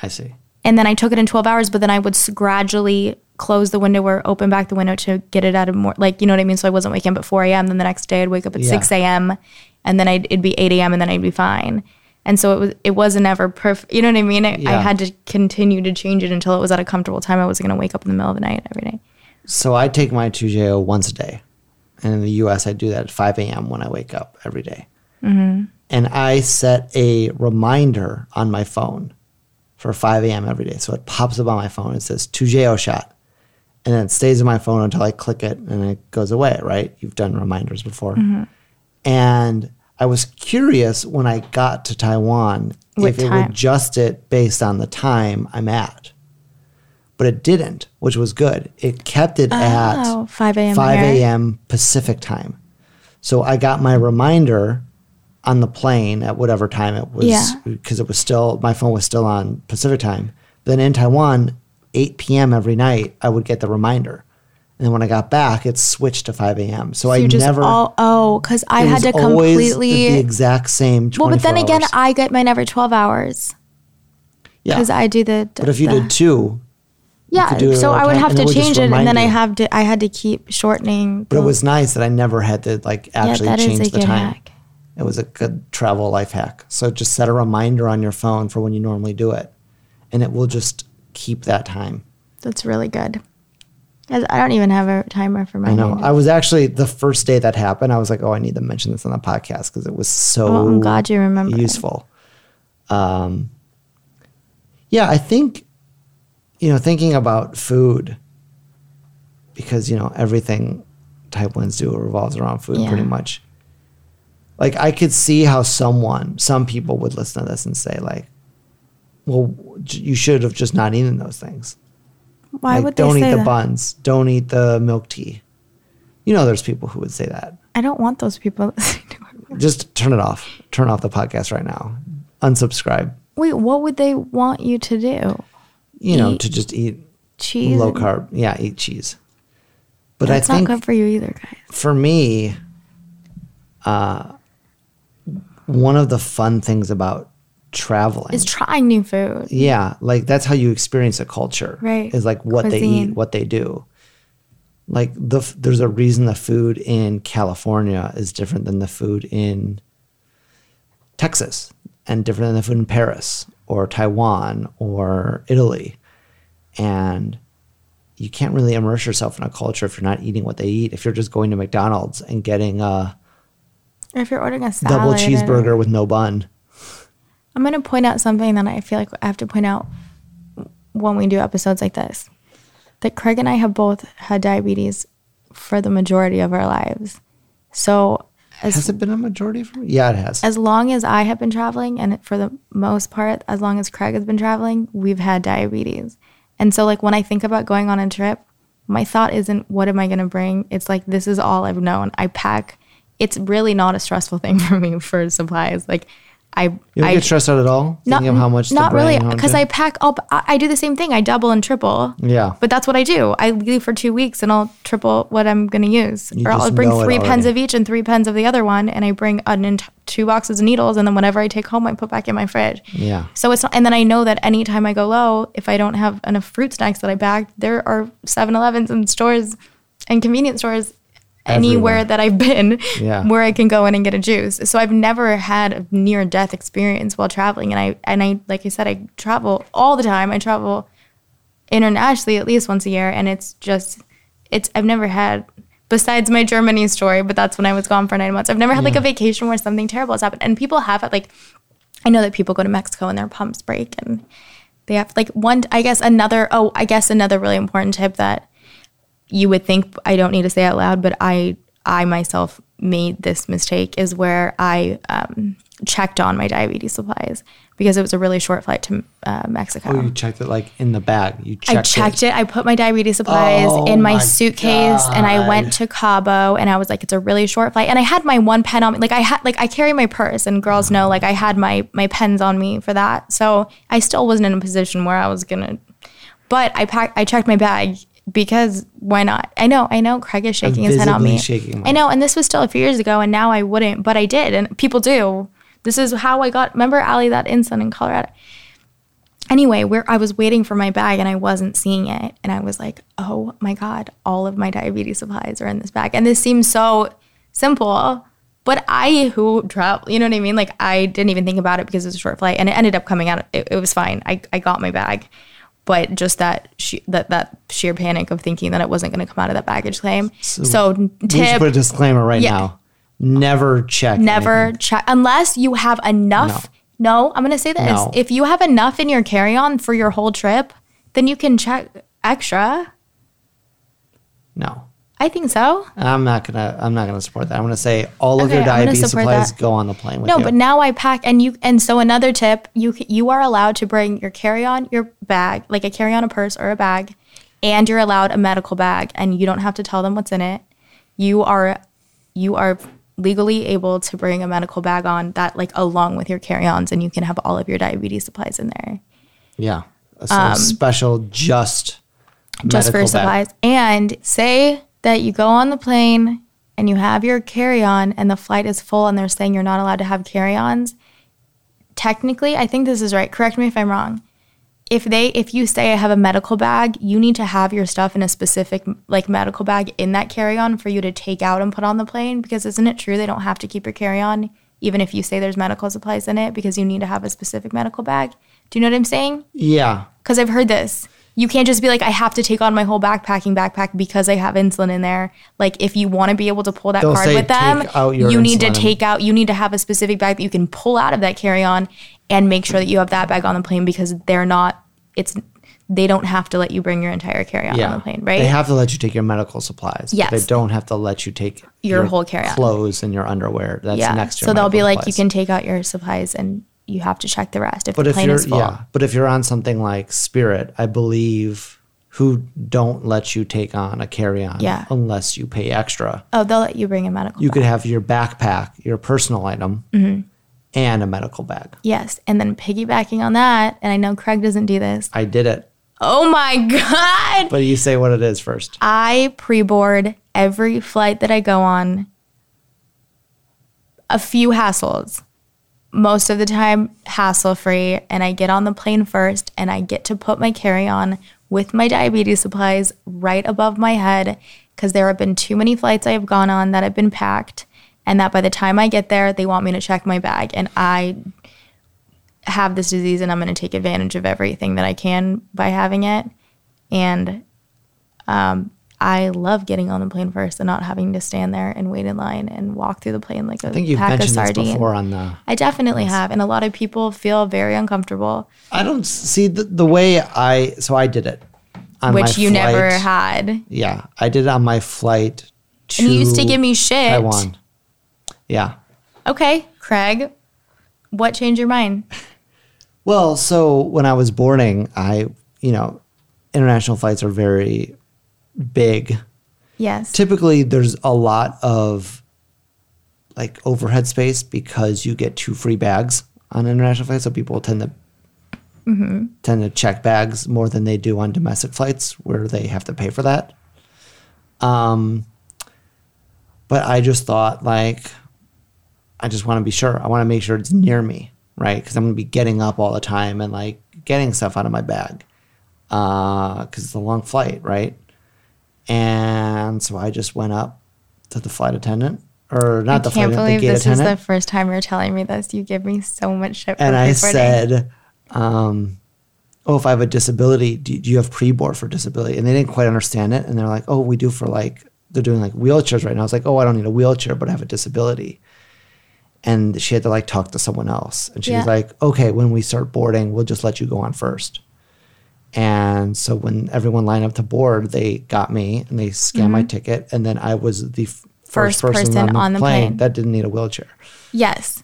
I see. and then I took it in 12 hours, but then I would s- gradually close the window or open back the window to get it out of more, like, you know what I mean? So I wasn't waking up at 4 a.m. Then the next day I'd wake up at Yeah. 6 a.m. and then I'd, it'd be 8 a.m. and then I'd be fine. And so it was, it wasn't ever perfect. You know what I mean? I, I had to continue to change it until it was at a comfortable time. I wasn't going to wake up in the middle of the night every day. So I take my Toujeo once a day. And in the US, I do that at 5 a.m. when I wake up every day. Mm-hmm. And I set a reminder on my phone for 5 a.m. every day. So it pops up on my phone. and says Toujeo shot. And then it stays in my phone until I click it and it goes away, right? You've done reminders before. Mm-hmm. And I was curious when I got to Taiwan What if it would adjust it based on the time I'm at. But it didn't, which was good. It kept it at Oh, 5 a.m. 5 a.m. Pacific time. So I got my reminder on the plane at whatever time it was Yeah. because it was still my phone was still on Pacific time. Then in Taiwan, 8 p.m. every night, I would get the reminder. And then when I got back, it switched to 5 a.m. So, I you just never all, oh, because I had to completely. the exact same 24 well, but then again. I get mine every 12 hours yeah. because I do the. but if you the- did two, Yeah, do so I would time, have to it would just change it, and then I have to. I had to keep shortening. but it was nice that I never had to like actually is change the time. hack. It was a good travel life hack. So just set a reminder on your phone for when you normally do it, and it will just keep that time. That's really good. I don't even have a timer for my I know. I was actually the first day that happened. I was like, "Oh, I need to mention this on the podcast because it was so Well, I'm glad you remember. useful." Um, yeah, I think you know, thinking about food because you know everything type ones do revolves around food pretty much. Like I could see how someone, some people would listen to this and say, like, "Well, you should have just not eaten those things." Why Like, would they don't eat the that? buns. Don't eat the milk tea. You know, there's people who would say that. I don't want those people. listening to it. Just turn it off. Turn off the podcast right now. Unsubscribe. Wait, what would they want you to do? You know, Eat to just eat Cheese? low carb. Yeah, eat cheese. But That's I think not good for you either, guys. for me, uh, one of the fun things about traveling Is trying new food. Yeah, like that's how you experience a culture. Right. Is like what they eat, what they do. Like the there's a reason the food in California is different than the food in Texas and different than the food in Paris or Taiwan or Italy. And you can't really immerse yourself in a culture if you're not eating what they eat. If you're just going to McDonald's and getting a Or if you're ordering a double cheeseburger with no bun. I'm going to point out something that I feel like I have to point out when we do episodes like this. That Craig and I have both had diabetes for the majority of our lives. So as Has it been a majority for me? Yeah, it has. as long as I have been traveling, and for the most part, as long as Craig has been traveling, we've had diabetes. And so, like, when I think about going on a trip, my thought isn't, what am I going to bring? It's like, this is all I've known. I pack. It's really not a stressful thing for me for supplies. Like, I, You don't I get stressed out at all thinking of how much. not really, because I pack up. I, do the same thing. I double and triple. Yeah. But that's what I do. I leave for two weeks and I'll triple what I'm going to use. You or I'll bring three pens of each and three pens of the other one. And I bring an two boxes of needles. And then whenever I take home, I put back in my fridge. Yeah. So it's not, and then I know that anytime I go low, if I don't have enough fruit snacks that I bagged, there are 7 Elevens and stores and convenience stores anywhere Everywhere. that I've been Yeah. where I can go in and get a juice. So I've never had a near death experience while traveling. And I, and I, like I said, I travel all the time. I travel internationally at least once a year. And it's just, it's, I've never had, besides my Germany story, but that's when I was gone for nine months. I've never had like a vacation where something terrible has happened. And people have it like, I know that people go to Mexico and their pumps break and they have like one, I guess another, oh, I guess another really important tip that you would think I don't need to say out loud, but I, I myself made this mistake is where I um, checked on my diabetes supplies because it was a really short flight to uh, Mexico. Oh, you checked it like in the bag. You checked I checked it. I put my diabetes supplies Oh in my, my suitcase and I went to Cabo and I was like, it's a really short flight. And I had my one pen on me. Like I had like I carry my purse and girls know like I had my my pens on me for that. So I still wasn't in a position where I was gonna but I packed I checked my bag because why not? I know, I know Craig is shaking his head on me. I know, and this was still a few years ago and now I wouldn't, but I did and people do. This is how I got remember Ali that incident in Colorado anyway, where I was waiting for my bag and I wasn't seeing it. And I was like, oh my God, all of my diabetes supplies are in this bag. And this seems so simple. But I, who travel, you know what I mean? Like, I didn't even think about it because it was a short flight and it ended up coming out. It, it was fine. I, I got my bag. But just that, she, that that sheer panic of thinking that it wasn't going to come out of that baggage claim. So, We should tip put a disclaimer right Yeah. now. Never check. never check unless you have enough. No, I'm going to say this. No. If you have enough in your carry on for your whole trip, then you can check extra. No. I think so. I'm not gonna. I'm not gonna support that. I'm gonna say all of your diabetes supplies that. go on the plane with you. No, you. but now I pack and you and so another tip, you you are allowed to bring your carry-on, your bag, like a carry-on a purse or a bag, and you're allowed a medical bag and you don't have to tell them what's in it. You are you are legally able to bring a medical bag on that like along with your carry-ons and you can have all of your diabetes supplies in there. yeah. So special, just Um, just for bag. supplies. And say that you go on the plane and you have your carry on and the flight is full and they're saying you're not allowed to have carry ons. Technically, I think this is right. Correct me if I'm wrong. If they if you say I have a medical bag, you need to have your stuff in a specific like medical bag in that carry-on for you to take out and put on the plane because isn't it true they don't have to keep your carry-on even if you say there's medical supplies in it because you need to have a specific medical bag? Do you know what I'm saying? Yeah. Cuz I've heard this. You can't just be like, I have to take on my whole backpacking backpack because I have insulin in there. Like, if you want to be able to pull that They'll card say, with them, "Take out your you need to take out, you need to have a specific bag that you can pull out of that carry on and make sure that you have that bag on the plane because they're not, it's, they don't have to let you bring your entire carry on on the plane, right? They have to let you take your medical supplies. Yes. They don't have to let you take Your whole carry-on. clothes and your underwear. That's yeah. next to so they'll be medical like, you can take out your supplies and you have to check the rest if But the if plane you're is full. yeah, but if you're on something like Spirit, I believe who don't let you take on a carry-on Yeah. unless you pay extra. Oh, they'll let you bring a medical You bag. could have your backpack, your personal item, Mm-hmm. and a medical bag. Yes. And then piggybacking on that, and I know Craig doesn't do this. I did it. Oh my God. But you say what it is first. I pre board every flight that I go on. A few hassles. Most of the time, hassle free. And I get on the plane first and I get to put my carry on with my diabetes supplies right above my head because there have been too many flights I have gone on that have been packed. And that by the time I get there, they want me to check my bag. And I have this disease and I'm going to take advantage of everything that I can by having it. And um, I love getting on the plane first and not having to stand there and wait in line and walk through the plane like a I think you've pack of mentioned this sardines. before on the I definitely have, and a lot of people feel very uncomfortable, I don't see the, the way I so I did it. On my which you never had. Yeah, I did it on my flight to And you used to give me shit. Taiwan. Yeah. Okay, Craig, what changed your mind? Well, so when I was boarding, I, you know, international flights are very big. Yes. Typically, there's a lot of like overhead space because you get two free bags on international flights. So people tend to tend to check bags more than they do on domestic flights where they have to pay for that. Um, but I just thought like, I just want to be sure. I want to make sure it's near me, right? Because I'm going to be getting up all the time and like getting stuff out of my bag because it's a long flight, right? And so I just went up to the flight attendant, or not the I can't flight believe attendant, this is the first time you're telling me this. You give me so much shit. For and I said, um, "Oh, if I have a disability, do, do you have pre-board for disability?" And they didn't quite understand it, and they're like, "Oh, we do for like they're doing like wheelchairs right now." I was like, "Oh, I don't need a wheelchair, but I have a disability." And she had to like talk to someone else, and she was like, "Okay, when we start boarding, we'll just let you go on first. And so when everyone lined up to board, they got me and they scanned my ticket, and then I was the f- first, Mm-hmm. First person, person on the, on the plane, plane. that didn't need a wheelchair, yes.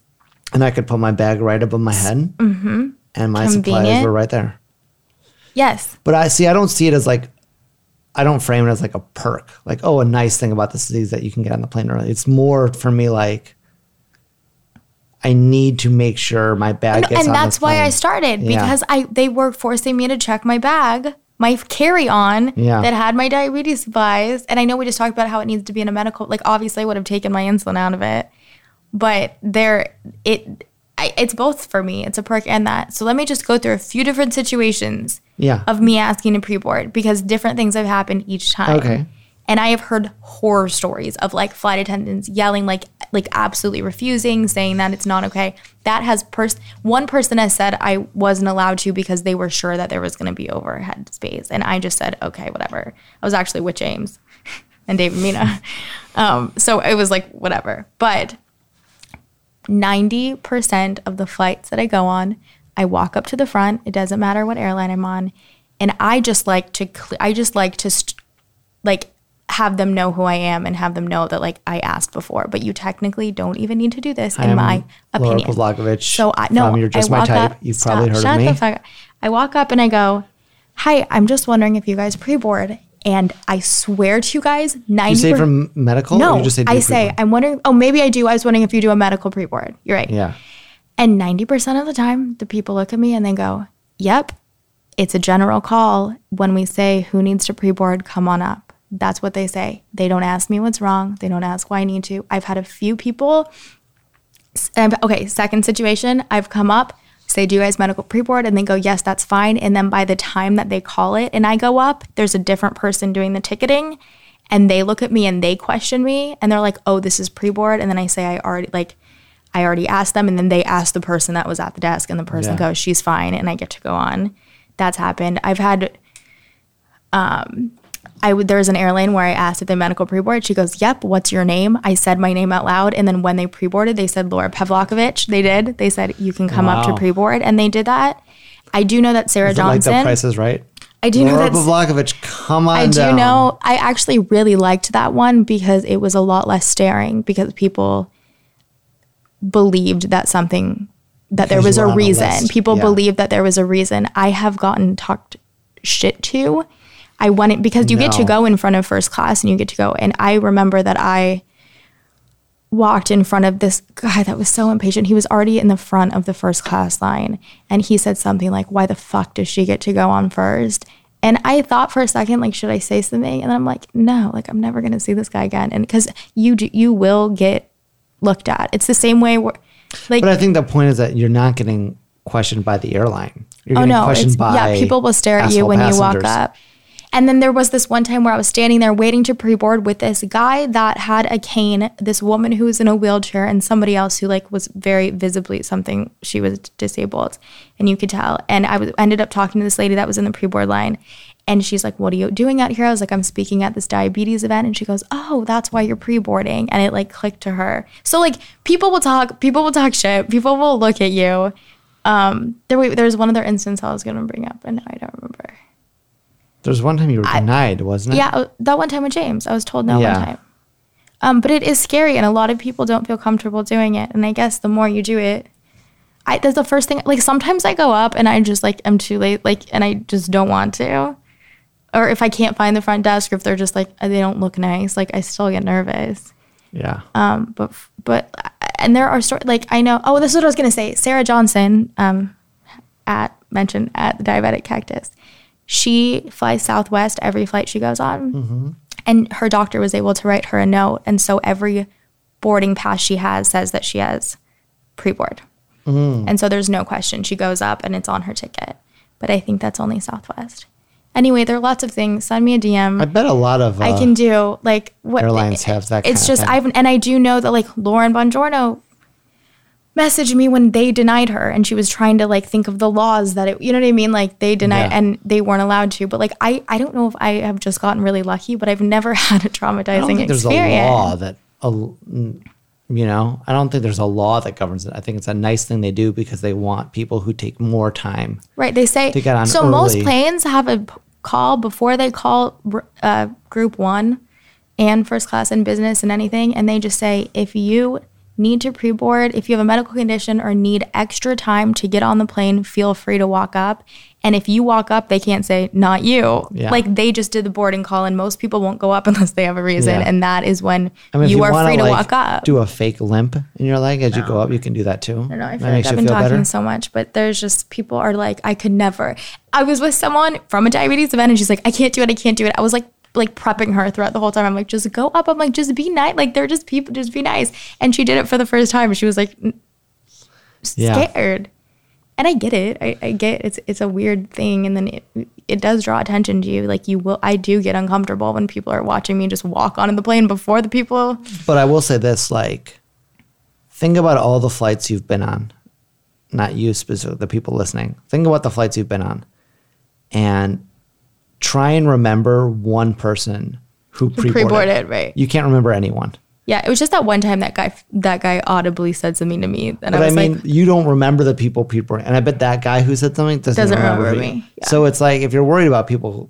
and I could put my bag right above my head, mm-hmm. and my supplies were right there. Yes. But I see, I don't see it as like, I don't frame it as like a perk, like oh, a nice thing about this disease that you can get on the plane early. It's more for me like. I need to make sure my bag No, gets and that's why I started Yeah. because I they were forcing me to check my bag, my carry on Yeah. that had my diabetes supplies. And I know we just talked about how it needs to be in a medical. Like obviously, I would have taken my insulin out of it, but there it. I, it's both for me. It's a perk and that. So let me just go through a few different situations Yeah. of me asking to pre-board because different things have happened each time. Okay. And I have heard horror stories of like flight attendants yelling, like like absolutely refusing, saying that it's not okay. That has pers- one person has said I wasn't allowed to because they were sure that there was going to be overhead space, and I just said okay, whatever. I was actually with James and David Mina, um, so it was like whatever. But ninety percent of the flights that I go on, I walk up to the front. It doesn't matter what airline I'm on, and I just like to cle I just like to st- like have them know who I am and have them know that like I asked before. But you technically don't even need to do this, in I'm my Laura opinion. So I no, from You're Just I My Type. Up, You've stop, probably heard of me. The fuck up. I walk up and I go, "Hi, I'm just wondering if you guys pre-board." And I swear to you guys, ninety. You say from medical? no, or you just say I say pre-board? I'm wondering. Oh, maybe I do. I was wondering if you do a medical pre-board. You're right. Yeah. And 90% of the time, the people look at me and they go, Yep, it's a general call. When we say who needs to pre board, come on up. That's what they say. They don't ask me what's wrong. They don't ask why I need to. I've had a few people. um, Okay, second situation, I've come up, say, Do you guys medical pre board? And they go, Yes, that's fine. And then by the time that they call it and I go up, there's a different person doing the ticketing. And they look at me and they question me and they're like, Oh, this is pre board. And then I say, I already, like, I already asked them, and then they ask the person that was at the desk, and the person Yeah. goes, "She's fine," and I get to go on. That's happened. I've had I there was an airline where I asked if they medical pre-board. She goes, "Yep, what's your name?" I said my name out loud, and then when they pre-boarded, they said Laura Pavlokovich. They did. They said you can come up to Wow. pre-board, and they did that. I do know that Sarah Is it like Johnson. the price is right? I do know Laura that Pavlokovich, come on I do down. know. I actually really liked that one because it was a lot less staring because people believed that something that there was a were on the reason. list. People Yeah. believed that there was a reason. I have gotten talked shit to. I wanted because you get to go in front of first class and you get to go. And I remember that I walked in front of this guy that was so impatient. He was already in the front of the first class line and he said something like, Why the fuck does she get to go on first? And I thought for a second, like, should I say something? And then I'm like, no, like I'm never gonna see this guy again. And because you do, you will get looked at. It's the same way where like But I think the point is that you're not getting questioned by the airline. You're Oh getting no! questioned by yeah, people will stare at you when you walk up. And then there was this one time where I was standing there waiting to pre-board with this guy that had a cane, this woman who was in a wheelchair, and somebody else who like was very visibly something she was disabled, and you could tell. And I was ended up talking to this lady that was in the pre-board line, and she's like, "What are you doing out here?" I was like, "I'm speaking at this diabetes event," and she goes, "Oh, that's why you're pre-boarding," and it like clicked to her. So like people will talk, people will talk shit, people will look at you. Um, there, wait, there's one other instance I was gonna bring up, and I don't remember. There's one time you were denied, wasn't it? Yeah, uh, that one time with James, I was told no Yeah. one time. Um, but it is scary, and a lot of people don't feel comfortable doing it. And I guess the more you do it, I that's the first thing. Like sometimes I go up and I just like I'm too late, like, and I just don't want to. Or if I can't find the front desk, or if they're just like they don't look nice, like I still get nervous. Yeah. Um, but but and there are stories like I know. Oh, this is what I was gonna say. Sarah Johnson, um, at mentioned at the Diabetic Cactus, she flies Southwest every flight she goes on, and her doctor was able to write her a note, and so every boarding pass she has says that she has pre-board, and so there's no question. She goes up and it's on her ticket, but I think that's only Southwest. Anyway, there are lots of things. Send me a DM. I bet a lot of uh, I can do like what airlines have that It's just. I've and I do know that like Lauren Bongiorno messaged me when they denied her and she was trying to like think of the laws that it you know what I mean like they denied Yeah. and they weren't allowed to but like I I don't know if I have just gotten really lucky but I've never had a traumatizing I don't think there's a law that, a, you know, I don't think there's a law that governs it. I think it's a nice thing they do because they want people who take more time. Right. They say To get on so. Most planes have a call before they call uh, Group One and first class and business and anything, and they just say if you need to pre-board, if you have a medical condition or need extra time to get on the plane, feel free to walk up. And if you walk up, they can't say not you. Yeah. Like they just did the boarding call, and most people won't go up unless they have a reason, Yeah. and that is when I mean, if you, are wanna, free to like, walk up. Do a fake limp in your leg as you go up. You can do that too. I don't know. I feel like I've been talking better. so much, but there's just people are like, I could never. I was with someone from a diabetes event, and she's like, I can't do it. I can't do it. I was like, like prepping her throughout the whole time. I'm like, just go up. I'm like, just be nice. Like they're just people. Just be nice. And she did it for the first time. She was like, n- Yeah. scared. And I get it. I, I get it's it's a weird thing, and then it it does draw attention to you. Like you will. I do get uncomfortable when people are watching me just walk onto the plane before the people. But I will say this: like, think about all the flights you've been on. Not you specifically, the people listening. Think about the flights you've been on, and try and remember one person who pre-boarded. pre-boarded, right. You can't remember anyone. Yeah, it was just that one time that guy that guy audibly said something to me, and But I I, mean, like, you don't remember the people people, and I bet that guy who said something doesn't, Doesn't remember, remember me, yeah. So it's like if you're worried about people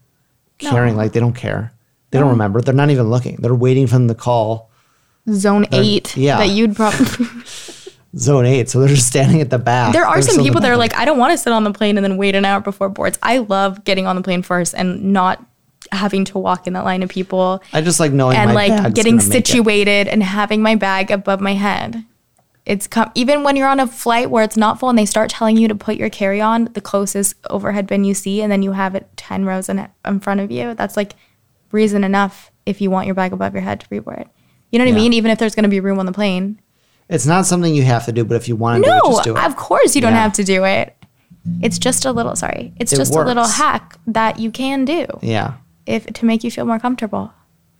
caring, No. like they don't care, they don't remember. They're not even looking. They're waiting for them to call zone eight yeah. that you'd probably zone eight, so they're just standing at the back. there are They're some people that are like i don't want to sit on the plane and then wait an hour before boards. I love getting on the plane first and not having to walk in that line of people. I just like knowing and like getting gonna make it. situated and having my bag above my head. It's com- even when you're on a flight where it's not full and they start telling you to put your carry-on the closest overhead bin you see and then you have it 10 rows in, in front of you that's like reason enough if you want your bag above your head to pre-board you know what Yeah. i mean? Even if there's going to be room on the plane It's not something you have to do, but if you want to do it, no just do it. of course you don't Yeah. have to do it it's just a little sorry it's It just a little hack that you can do Yeah, if to make you feel more comfortable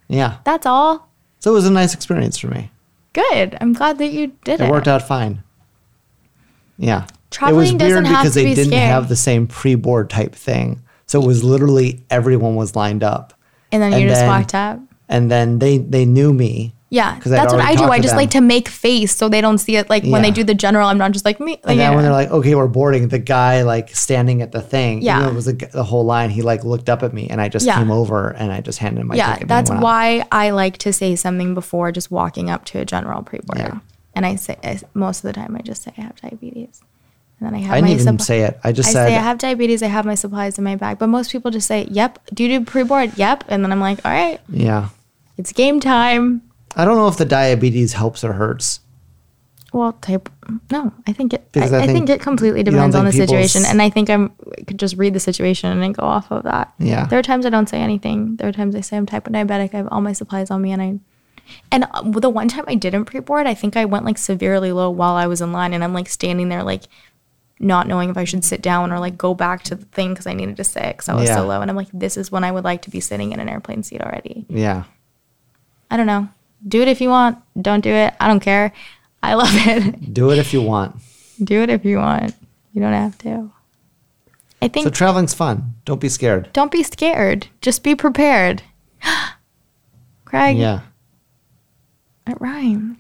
yeah. that's all So it was a nice experience for me. good i'm glad that you did it It worked out fine. Yeah. Traveling it was doesn't weird have because they be didn't scary. have the same pre-board type thing. So it was literally everyone was lined up. And then And you just walked up. And then they they knew me. Yeah, that's what I do. I just them. like to make face so they don't see it. Like when they do the general, I'm not just like me. Like, And then yeah. when they're like, okay, we're boarding, the guy like standing at the thing, Yeah. it was the, the whole line, he like looked up at me and I just Yeah. came over and I just handed him my yeah, that's out. why I like to say something before just walking up to a general pre-board. Yeah. And I say I, most of the time I just say I have diabetes, and then I have I my didn't even supp- say it. I just I said, say I have diabetes. I have my supplies in my bag. But most people just say, "Yep." Do you do pre-board? Yep. And then I'm like, "All right, yeah. it's game time." I don't know if the diabetes helps or hurts. Well, type no. I think it. I, I I, think, think- it completely depends on the think situation, and I think I'm could just read the situation and then go off of that. Yeah. There are times I don't say anything. There are times I say I'm type 1 diabetic. I have all my supplies on me, and I. And uh, the one time I didn't pre-board, I think I went like severely low while I was in line, and I'm like standing there like not knowing if I should sit down or like go back to the thing because I needed to sit because I was Yeah. so low, and I'm like, this is when I would like to be sitting in an airplane seat already. Yeah. I don't know. Do it if you want. Don't do it. I don't care. I love it. Do it if you want. Do it if you want. You don't have to. I think So traveling's fun. Don't be scared. don't be scared. Just be prepared. Craig, Yeah. it rhymes.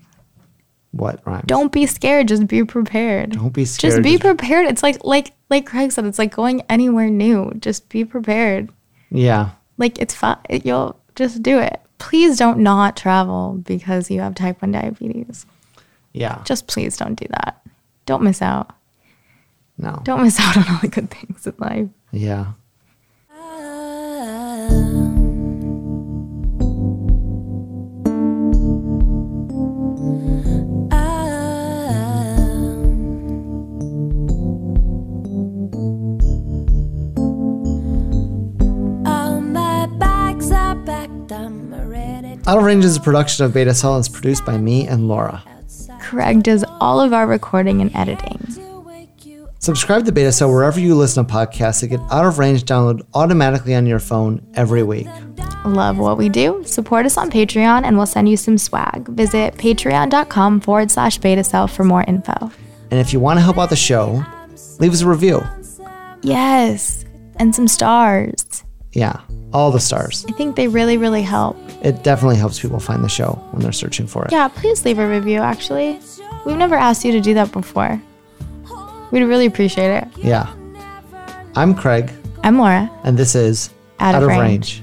What rhymes? Don't be scared. Just be prepared. Don't be scared. Just be prepared. It's like like like Craig said. It's like going anywhere new. Just be prepared. Yeah. Like it's fine. You'll just do it. Please don't not travel because you have type one diabetes. Yeah. Just please don't do that. Don't miss out. no. Don't miss out on all the good things in life. Yeah. Of Range is a production of Beta Cell and is produced by me and Laura. Craig does all of our recording and editing. to wake you Subscribe to Beta Cell wherever you listen to podcasts to get Out of Range download automatically on your phone every week. Love what we do? Support us on Patreon and we'll send you some swag. Visit patreon.com forward slash beta cell for more info. And if you want to help out the show, leave us a review. Yes, and some stars. Yeah, all the stars. I think they really, really help. It definitely helps people find the show when they're searching for it. Yeah, please leave a review actually. We've never asked you to do that before. We'd really appreciate it. Yeah. I'm Craig, I'm Laura. and this is Out of Range.